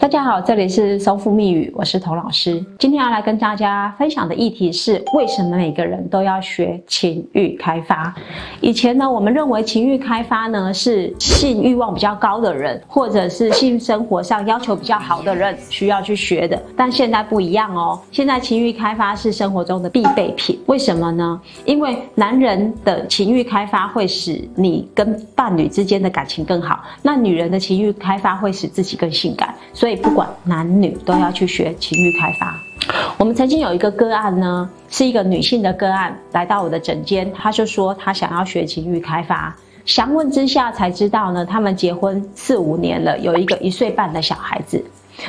大家好，这里是收复密语，我是童老师。今天要来跟大家分享的议题是：为什么每个人都要学情欲开发？以前呢，我们认为情欲开发呢是性欲望比较高的人，或者是性生活上要求比较好的人需要去学的。但现在不一样哦，现在情欲开发是生活中的必备品。为什么呢？因为男人的情欲开发会使你跟伴侣之间的感情更好，那女人的情欲开发会使自己更性感，所以。不管男女都要去学情欲开发。我们曾经有一个个案呢，是一个女性的个案来到我的诊间，她就说她想要学情欲开发。详问之下才知道呢，他们结婚四五年了，有一个一岁半的小孩子。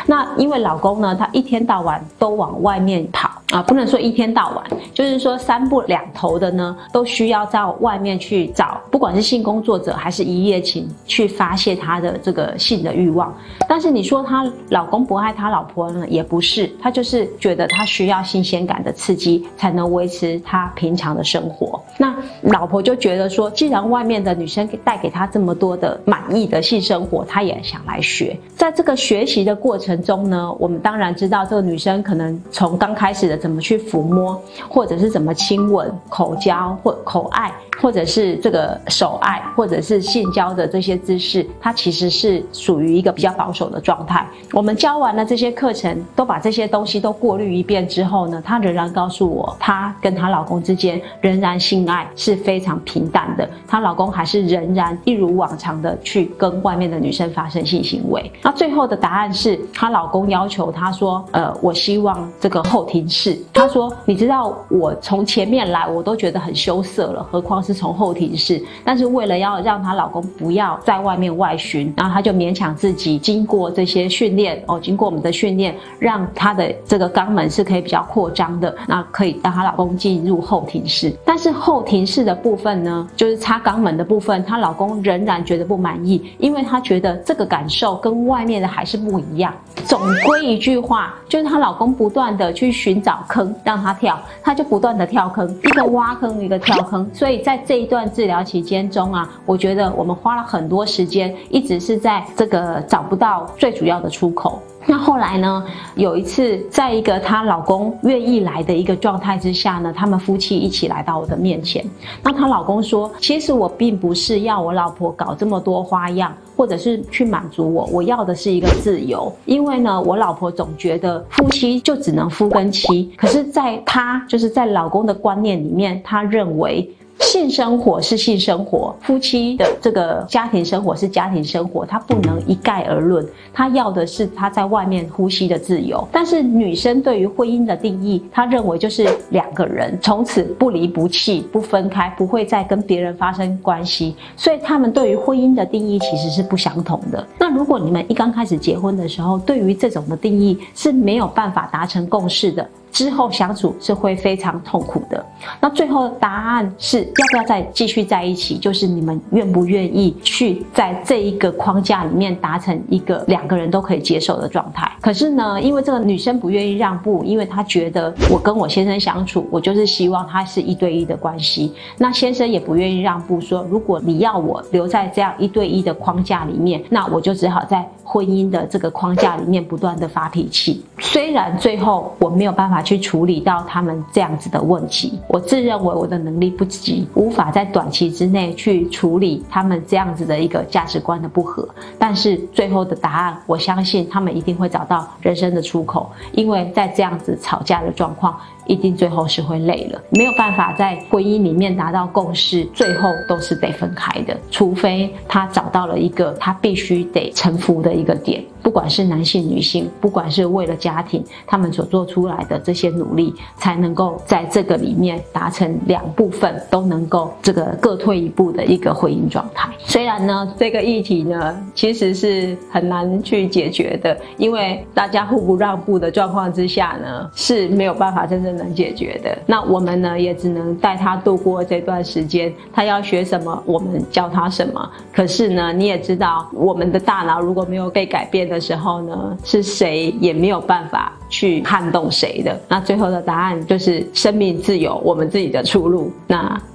那因为老公呢，他一天到晚都往外面跑啊，不能说一天到晚，就是说三不两头的呢，都需要在外面去找，不管是性工作者还是一夜情，去发泄他的这个性的欲望。但是你说她老公不爱他老婆呢，也不是，他就是觉得他需要新鲜感的刺激，才能维持他平常的生活。那老婆就觉得说，既然外面的女生带给他这么多的满意的性生活，他也想来学。在这个学习的过程中呢，我们当然知道这个女生可能从刚开始的怎么去抚摸，或者是怎么亲吻、口交或口爱。或者是这个手爱，或者是性交的这些姿势，它其实是属于一个比较保守的状态。我们教完了这些课程，都把这些东西都过滤一遍之后呢，她仍然告诉我，她跟她老公之间仍然性爱是非常平淡的，她老公还是仍然一如往常的去跟外面的女生发生性行为。那最后的答案是她老公要求她说，呃，我希望这个后庭式。她说，你知道我从前面来我都觉得很羞涩了，何况是。是从后庭室，但是为了要让她老公不要在外面外巡，然后她就勉强自己经过这些训练哦，经过我们的训练，让她的这个肛门是可以比较扩张的，那可以让她老公进入后庭室。但是后庭室的部分呢，就是插肛门的部分，她老公仍然觉得不满意，因为他觉得这个感受跟外面的还是不一样。总归一句话，就是她老公不断的去寻找坑让她跳，她就不断的跳坑，一个挖坑一个跳坑，所以在在这一段治疗期间中啊，我觉得我们花了很多时间，一直是在这个找不到最主要的出口。那后来呢？有一次，在一个她老公愿意来的一个状态之下呢，他们夫妻一起来到我的面前。那她老公说：“其实我并不是要我老婆搞这么多花样，或者是去满足我，我要的是一个自由。因为呢，我老婆总觉得夫妻就只能夫跟妻，可是在她就是在老公的观念里面，他认为。”性生活是性生活，夫妻的这个家庭生活是家庭生活，他不能一概而论。他要的是他在外面呼吸的自由。但是女生对于婚姻的定义，她认为就是两个人从此不离不弃、不分开，不会再跟别人发生关系。所以他们对于婚姻的定义其实是不相同的。那如果你们一刚开始结婚的时候，对于这种的定义是没有办法达成共识的。之后相处是会非常痛苦的。那最后的答案是要不要再继续在一起？就是你们愿不愿意去在这一个框架里面达成一个两个人都可以接受的状态？可是呢，因为这个女生不愿意让步，因为她觉得我跟我先生相处，我就是希望他是一对一的关系。那先生也不愿意让步，说如果你要我留在这样一对一的框架里面，那我就只好在婚姻的这个框架里面不断的发脾气。虽然最后我没有办法。去处理到他们这样子的问题，我自认为我的能力不及，无法在短期之内去处理他们这样子的一个价值观的不合。但是最后的答案，我相信他们一定会找到人生的出口，因为在这样子吵架的状况。一定最后是会累了，没有办法在婚姻里面达到共识，最后都是得分开的。除非他找到了一个他必须得臣服的一个点，不管是男性、女性，不管是为了家庭，他们所做出来的这些努力，才能够在这个里面达成两部分都能够这个各退一步的一个婚姻状态。虽然呢，这个议题呢其实是很难去解决的，因为大家互不让步的状况之下呢是没有办法真正。能解决的，那我们呢也只能带他度过这段时间。他要学什么，我们教他什么。可是呢，你也知道，我们的大脑如果没有被改变的时候呢，是谁也没有办法去撼动谁的。那最后的答案就是生命自由，我们自己的出路。那。